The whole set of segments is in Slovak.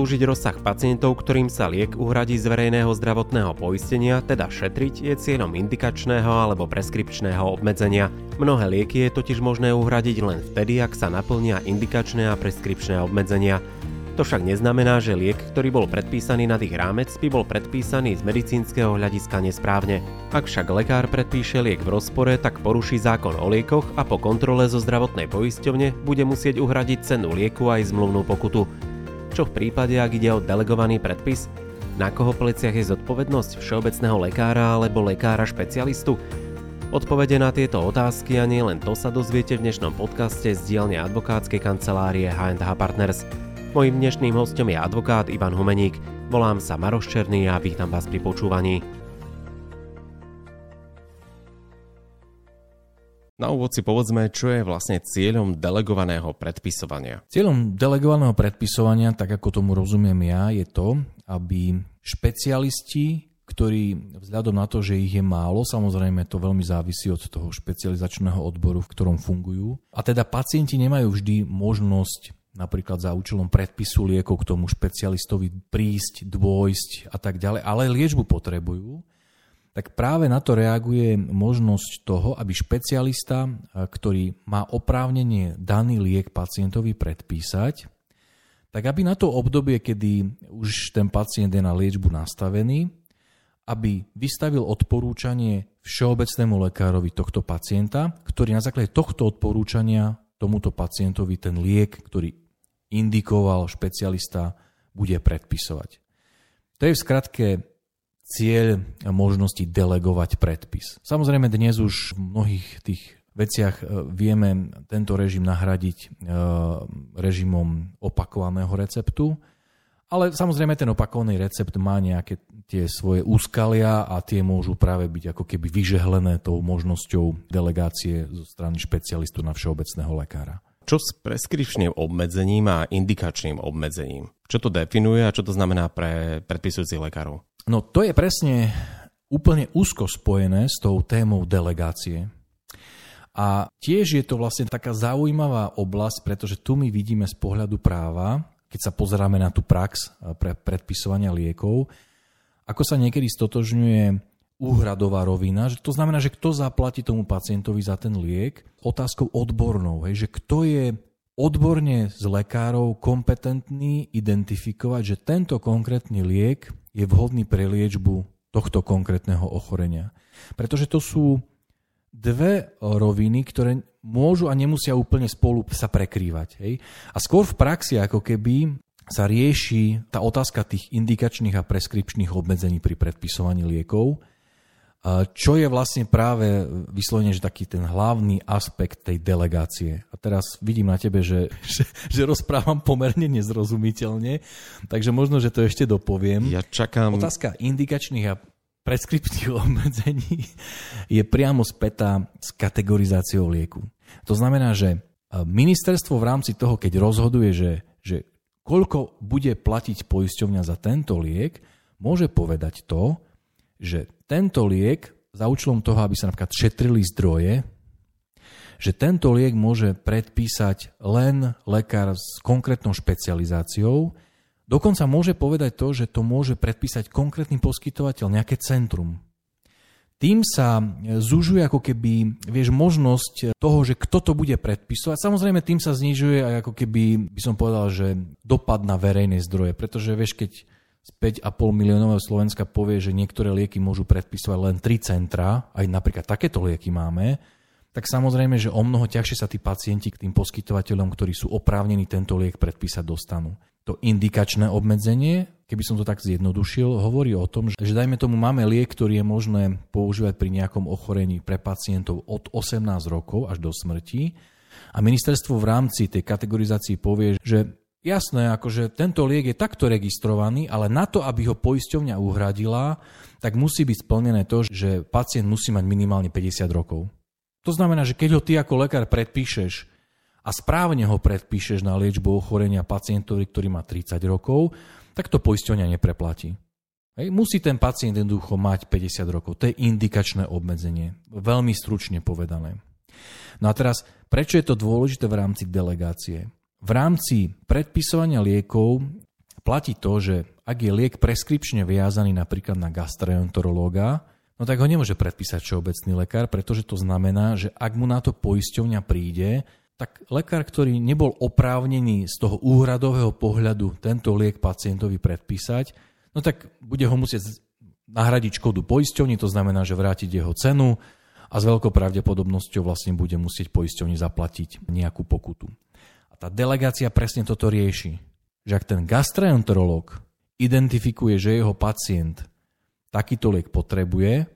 zúžiť rozsah pacientov, ktorým sa liek uhradí z verejného zdravotného poistenia, teda šetriť, je cieľom indikačného alebo preskripčného obmedzenia. Mnohé lieky je totiž možné uhradiť len vtedy, ak sa naplnia indikačné a preskripčné obmedzenia. To však neznamená, že liek, ktorý bol predpísaný na tých rámec, by bol predpísaný z medicínskeho hľadiska nesprávne. Ak však lekár predpíše liek v rozpore, tak poruší zákon o liekoch a po kontrole zo zdravotnej poisťovne bude musieť uhradiť cenu lieku aj zmluvnú pokutu. Čo v prípade, ak ide o delegovaný predpis? Na koho pleciach je zodpovednosť všeobecného lekára alebo lekára špecialistu? Odpovede na tieto otázky a nie len to sa dozviete v dnešnom podcaste z dielne advokátskej kancelárie H&H Partners. Mojím dnešným hostom je advokát Ivan Humeník. Volám sa Maroš Černý a vítam vás pri počúvaní. Na úvod si povedzme, čo je vlastne cieľom delegovaného predpisovania. Cieľom delegovaného predpisovania, tak ako tomu rozumiem ja, je to, aby špecialisti, ktorí vzhľadom na to, že ich je málo, samozrejme to veľmi závisí od toho špecializačného odboru, v ktorom fungujú, a teda pacienti nemajú vždy možnosť napríklad za účelom predpisu liekov k tomu špecialistovi prísť, dôjsť a tak ďalej, ale liečbu potrebujú, tak práve na to reaguje možnosť toho, aby špecialista, ktorý má oprávnenie daný liek pacientovi predpísať, tak aby na to obdobie, kedy už ten pacient je na liečbu nastavený, aby vystavil odporúčanie všeobecnému lekárovi tohto pacienta, ktorý na základe tohto odporúčania tomuto pacientovi ten liek, ktorý indikoval špecialista, bude predpisovať. To je v skratke cieľ možnosti delegovať predpis. Samozrejme dnes už v mnohých tých veciach e, vieme tento režim nahradiť e, režimom opakovaného receptu, ale samozrejme ten opakovaný recept má nejaké tie svoje úskalia a tie môžu práve byť ako keby vyžehlené tou možnosťou delegácie zo strany špecialistu na všeobecného lekára. Čo s preskripčným obmedzením a indikačným obmedzením? Čo to definuje a čo to znamená pre predpisujúcich lekárov? No to je presne úplne úzko spojené s tou témou delegácie. A tiež je to vlastne taká zaujímavá oblasť, pretože tu my vidíme z pohľadu práva, keď sa pozeráme na tú prax pre predpisovania liekov, ako sa niekedy stotožňuje úhradová rovina, že to znamená, že kto zaplatí tomu pacientovi za ten liek, otázkou odbornou, hej, že kto je odborne z lekárov kompetentný identifikovať, že tento konkrétny liek je vhodný pre liečbu tohto konkrétneho ochorenia. Pretože to sú dve roviny, ktoré môžu a nemusia úplne spolu sa prekrývať. Hej? A skôr v praxi ako keby sa rieši tá otázka tých indikačných a preskripčných obmedzení pri predpisovaní liekov čo je vlastne práve vyslovene, že taký ten hlavný aspekt tej delegácie. A teraz vidím na tebe, že, že, že rozprávam pomerne nezrozumiteľne, takže možno, že to ešte dopoviem. Ja čakám... Otázka indikačných a preskriptných obmedzení je priamo spätá s kategorizáciou lieku. To znamená, že ministerstvo v rámci toho, keď rozhoduje, že, že koľko bude platiť poisťovňa za tento liek, môže povedať to, že tento liek, za účelom toho, aby sa napríklad šetrili zdroje, že tento liek môže predpísať len lekár s konkrétnou špecializáciou, dokonca môže povedať to, že to môže predpísať konkrétny poskytovateľ, nejaké centrum. Tým sa zužuje ako keby, vieš, možnosť toho, že kto to bude predpisovať. Samozrejme, tým sa znižuje aj ako keby, by som povedal, že dopad na verejné zdroje, pretože vieš, keď z 5,5 miliónového Slovenska povie, že niektoré lieky môžu predpisovať len 3 centra, aj napríklad takéto lieky máme, tak samozrejme, že o mnoho ťažšie sa tí pacienti k tým poskytovateľom, ktorí sú oprávnení tento liek predpísať, dostanú. To indikačné obmedzenie, keby som to tak zjednodušil, hovorí o tom, že dajme tomu máme liek, ktorý je možné používať pri nejakom ochorení pre pacientov od 18 rokov až do smrti a ministerstvo v rámci tej kategorizácii povie, že Jasné, akože tento liek je takto registrovaný, ale na to, aby ho poisťovňa uhradila, tak musí byť splnené to, že pacient musí mať minimálne 50 rokov. To znamená, že keď ho ty ako lekár predpíšeš a správne ho predpíšeš na liečbu ochorenia pacientovi, ktorý má 30 rokov, tak to poisťovňa nepreplatí. Hej, musí ten pacient jednoducho mať 50 rokov. To je indikačné obmedzenie. Veľmi stručne povedané. No a teraz, prečo je to dôležité v rámci delegácie? V rámci predpisovania liekov platí to, že ak je liek preskripčne viazaný napríklad na gastroenterológa, no tak ho nemôže predpísať všeobecný lekár, pretože to znamená, že ak mu na to poisťovňa príde, tak lekár, ktorý nebol oprávnený z toho úhradového pohľadu tento liek pacientovi predpísať, no tak bude ho musieť nahradiť škodu poisťovni, to znamená, že vrátiť jeho cenu a s veľkou pravdepodobnosťou vlastne bude musieť poisťovni zaplatiť nejakú pokutu. Tá delegácia presne toto rieši, že ak ten gastroenterológ identifikuje, že jeho pacient takýto liek potrebuje,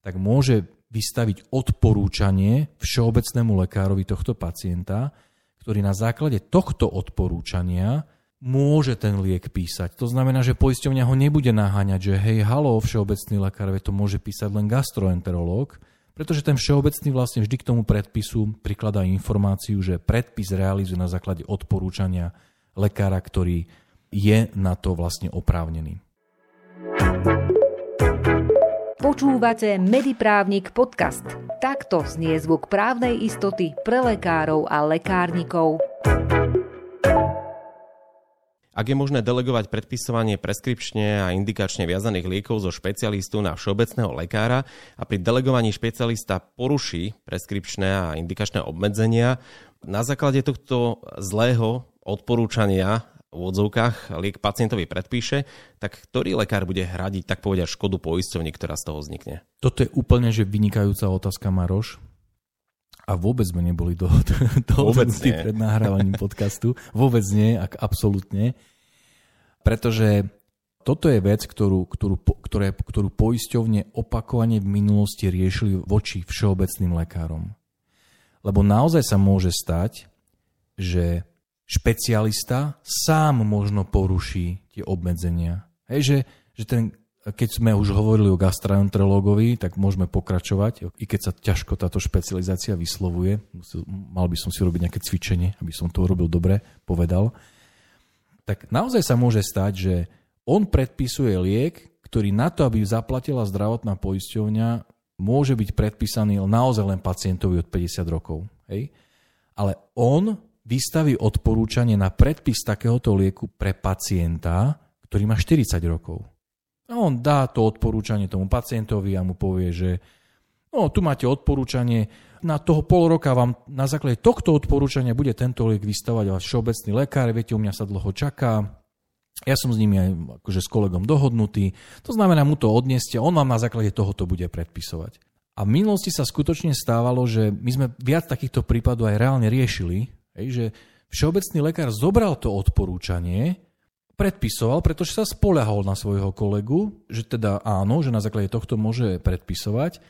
tak môže vystaviť odporúčanie všeobecnému lekárovi tohto pacienta, ktorý na základe tohto odporúčania môže ten liek písať. To znamená, že poisťovňa ho nebude naháňať, že hej, halo, všeobecný lekár, to môže písať len gastroenterológ, pretože ten všeobecný vlastne vždy k tomu predpisu prikladá informáciu, že predpis realizuje na základe odporúčania lekára, ktorý je na to vlastne oprávnený. Počúvate Mediprávnik podcast. Takto znie zvuk právnej istoty pre lekárov a lekárnikov. Ak je možné delegovať predpisovanie preskripčne a indikačne viazaných liekov zo špecialistu na všeobecného lekára a pri delegovaní špecialista poruší preskripčné a indikačné obmedzenia, na základe tohto zlého odporúčania v odzovkách liek pacientovi predpíše, tak ktorý lekár bude hradiť, tak povedať, škodu poisťovni, ktorá z toho vznikne? Toto je úplne že vynikajúca otázka, Maroš. A vôbec sme neboli do, do, pred nahrávaním podcastu. Vôbec nie, ak absolútne. Pretože toto je vec, ktorú, ktorú, ktoré, ktorú poisťovne opakovane v minulosti riešili voči všeobecným lekárom. Lebo naozaj sa môže stať, že špecialista sám možno poruší tie obmedzenia. Hej, že, že ten, keď sme už hovorili o gastroenterológovi, tak môžeme pokračovať, i keď sa ťažko táto špecializácia vyslovuje. Mal by som si robiť nejaké cvičenie, aby som to urobil dobre, povedal. Tak naozaj sa môže stať, že on predpisuje liek, ktorý na to, aby zaplatila zdravotná poisťovňa, môže byť predpísaný naozaj len pacientovi od 50 rokov. Hej? Ale on vystaví odporúčanie na predpis takéhoto lieku pre pacienta, ktorý má 40 rokov. A on dá to odporúčanie tomu pacientovi a mu povie, že no, tu máte odporúčanie, na toho pol roka vám na základe tohto odporúčania bude tento liek vystavať váš všeobecný lekár, viete, u mňa sa dlho čaká, ja som s nimi aj akože s kolegom dohodnutý, to znamená, mu to odnieste, on vám na základe tohoto bude predpisovať. A v minulosti sa skutočne stávalo, že my sme viac takýchto prípadov aj reálne riešili, že všeobecný lekár zobral to odporúčanie, predpisoval, pretože sa spolahol na svojho kolegu, že teda áno, že na základe tohto môže predpisovať.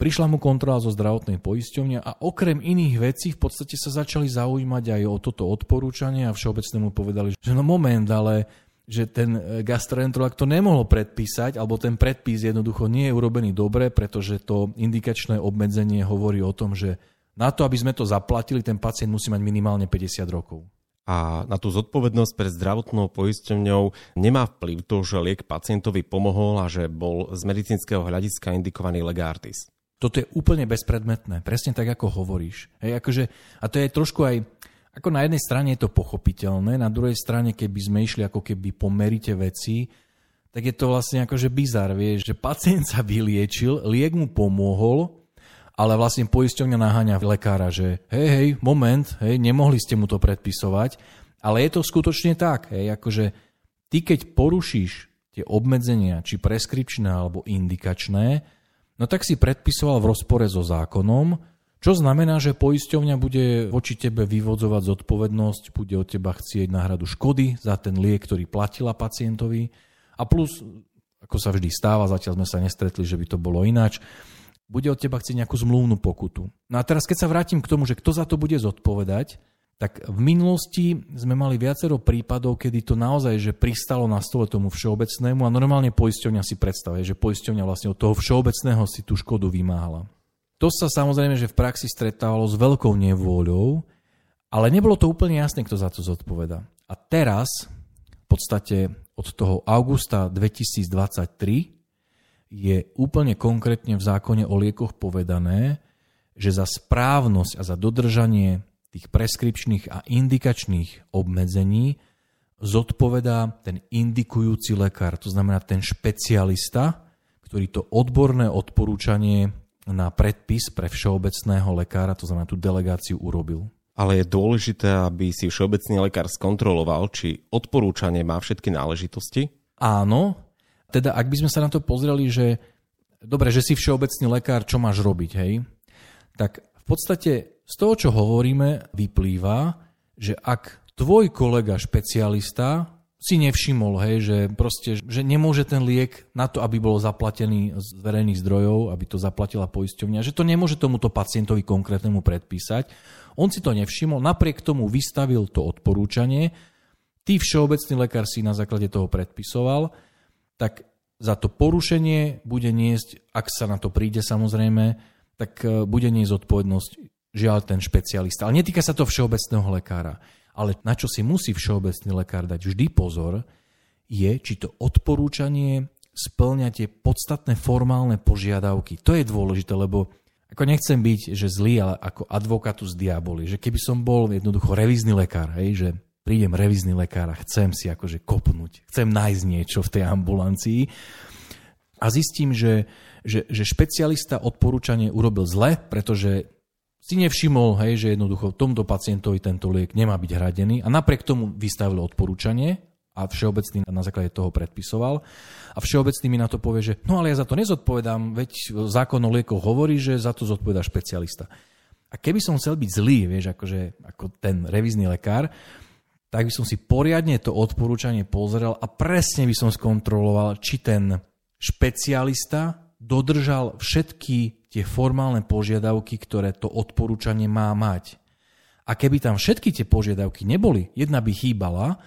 Prišla mu kontrola zo zdravotnej poisťovne a okrem iných vecí v podstate sa začali zaujímať aj o toto odporúčanie a všeobecnému povedali, že no moment, ale že ten e, gastroenterolog to nemohol predpísať, alebo ten predpis jednoducho nie je urobený dobre, pretože to indikačné obmedzenie hovorí o tom, že na to, aby sme to zaplatili, ten pacient musí mať minimálne 50 rokov. A na tú zodpovednosť pred zdravotnou poisťovňou nemá vplyv to, že liek pacientovi pomohol a že bol z medicínskeho hľadiska indikovaný legártis. Toto je úplne bezpredmetné, presne tak, ako hovoríš. Hej, akože, a to je trošku aj, ako na jednej strane je to pochopiteľné, na druhej strane, keby sme išli ako keby pomerite veci, tak je to vlastne akože bizar, vieš, že pacient sa vyliečil, liek mu pomohol, ale vlastne poisťovňa naháňa lekára, že hej, hej, moment, hej, nemohli ste mu to predpisovať, ale je to skutočne tak, hej, akože ty keď porušíš tie obmedzenia, či preskripčné alebo indikačné, no tak si predpisoval v rozpore so zákonom, čo znamená, že poisťovňa bude voči tebe vyvodzovať zodpovednosť, bude od teba chcieť náhradu škody za ten liek, ktorý platila pacientovi. A plus, ako sa vždy stáva, zatiaľ sme sa nestretli, že by to bolo ináč, bude od teba chcieť nejakú zmluvnú pokutu. No a teraz, keď sa vrátim k tomu, že kto za to bude zodpovedať, tak v minulosti sme mali viacero prípadov, kedy to naozaj že pristalo na stole tomu všeobecnému a normálne poisťovňa si predstavuje, že poisťovňa vlastne od toho všeobecného si tú škodu vymáhala. To sa samozrejme, že v praxi stretávalo s veľkou nevôľou, ale nebolo to úplne jasné, kto za to zodpoveda. A teraz, v podstate od toho augusta 2023, je úplne konkrétne v zákone o liekoch povedané, že za správnosť a za dodržanie tých preskripčných a indikačných obmedzení zodpovedá ten indikujúci lekár, to znamená ten špecialista, ktorý to odborné odporúčanie na predpis pre všeobecného lekára, to znamená tú delegáciu, urobil. Ale je dôležité, aby si všeobecný lekár skontroloval, či odporúčanie má všetky náležitosti? Áno, teda ak by sme sa na to pozreli, že dobre, že si všeobecný lekár, čo máš robiť, hej? Tak v podstate z toho, čo hovoríme, vyplýva, že ak tvoj kolega špecialista si nevšimol, hej, že proste, že nemôže ten liek na to, aby bol zaplatený z verejných zdrojov, aby to zaplatila poisťovňa, že to nemôže tomuto pacientovi konkrétnemu predpísať. On si to nevšimol, napriek tomu vystavil to odporúčanie, ty všeobecný lekár si na základe toho predpisoval, tak za to porušenie bude niesť, ak sa na to príde samozrejme, tak e, bude niesť zodpovednosť žiaľ ten špecialista. Ale netýka sa to všeobecného lekára. Ale na čo si musí všeobecný lekár dať vždy pozor, je, či to odporúčanie splňa tie podstatné formálne požiadavky. To je dôležité, lebo ako nechcem byť, že zlý, ale ako advokátus diaboli, že keby som bol jednoducho revízny lekár, hej, že prídem revízny lekár a chcem si akože kopnúť, chcem nájsť niečo v tej ambulancii a zistím, že, že, že špecialista odporúčanie urobil zle, pretože si nevšimol, hej, že jednoducho tomuto pacientovi tento liek nemá byť hradený a napriek tomu vystavil odporúčanie a všeobecný na základe toho predpisoval. A všeobecný mi na to povie, že no ale ja za to nezodpovedám, veď zákon o liekoch hovorí, že za to zodpovedá špecialista. A keby som chcel byť zlý, vieš, akože, ako ten revízny lekár, tak by som si poriadne to odporúčanie pozrel a presne by som skontroloval, či ten špecialista dodržal všetky tie formálne požiadavky, ktoré to odporúčanie má mať. A keby tam všetky tie požiadavky neboli, jedna by chýbala,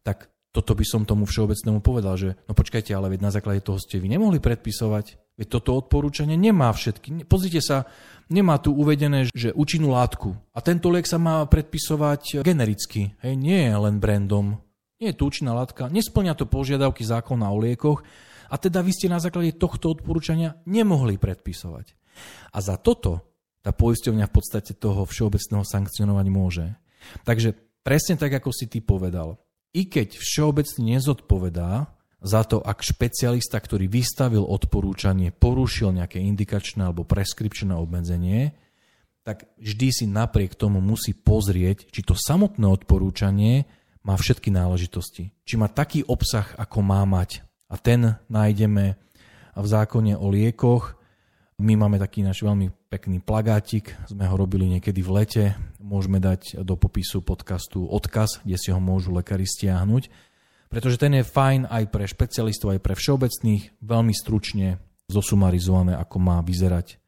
tak toto by som tomu všeobecnému povedal, že no počkajte, ale veď na základe toho ste vy nemohli predpisovať, veď toto odporúčanie nemá všetky. Pozrite sa, nemá tu uvedené, že účinnú látku. A tento liek sa má predpisovať genericky, hej, nie len brandom. Nie je tu účinná látka, nesplňa to požiadavky zákona o liekoch a teda vy ste na základe tohto odporúčania nemohli predpisovať. A za toto tá poisťovňa v podstate toho všeobecného sankcionovať môže. Takže presne tak, ako si ty povedal, i keď všeobecne nezodpovedá za to, ak špecialista, ktorý vystavil odporúčanie, porušil nejaké indikačné alebo preskripčné obmedzenie, tak vždy si napriek tomu musí pozrieť, či to samotné odporúčanie má všetky náležitosti. Či má taký obsah, ako má mať. A ten nájdeme v zákone o liekoch, my máme taký náš veľmi pekný plagátik, sme ho robili niekedy v lete, môžeme dať do popisu podcastu odkaz, kde si ho môžu lekári stiahnuť, pretože ten je fajn aj pre špecialistov, aj pre všeobecných, veľmi stručne zosumarizované, ako má vyzerať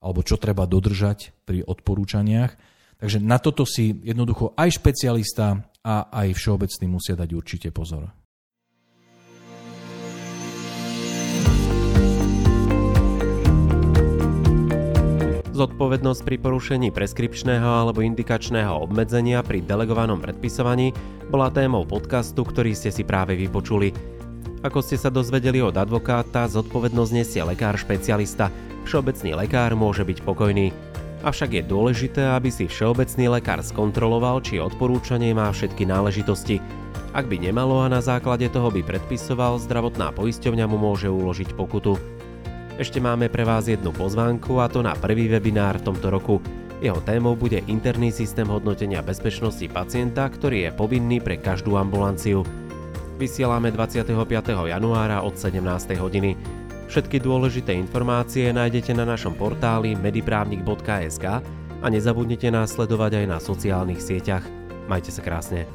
alebo čo treba dodržať pri odporúčaniach. Takže na toto si jednoducho aj špecialista a aj všeobecný musia dať určite pozor. Zodpovednosť pri porušení preskripčného alebo indikačného obmedzenia pri delegovanom predpisovaní bola témou podcastu, ktorý ste si práve vypočuli. Ako ste sa dozvedeli od advokáta, zodpovednosť nesie lekár špecialista. Všeobecný lekár môže byť pokojný. Avšak je dôležité, aby si všeobecný lekár skontroloval, či odporúčanie má všetky náležitosti. Ak by nemalo a na základe toho by predpisoval, zdravotná poisťovňa mu môže uložiť pokutu. Ešte máme pre vás jednu pozvánku a to na prvý webinár v tomto roku. Jeho témou bude interný systém hodnotenia bezpečnosti pacienta, ktorý je povinný pre každú ambulanciu. Vysielame 25. januára od 17. hodiny. Všetky dôležité informácie nájdete na našom portáli mediprávnik.sk a nezabudnite nás sledovať aj na sociálnych sieťach. Majte sa krásne.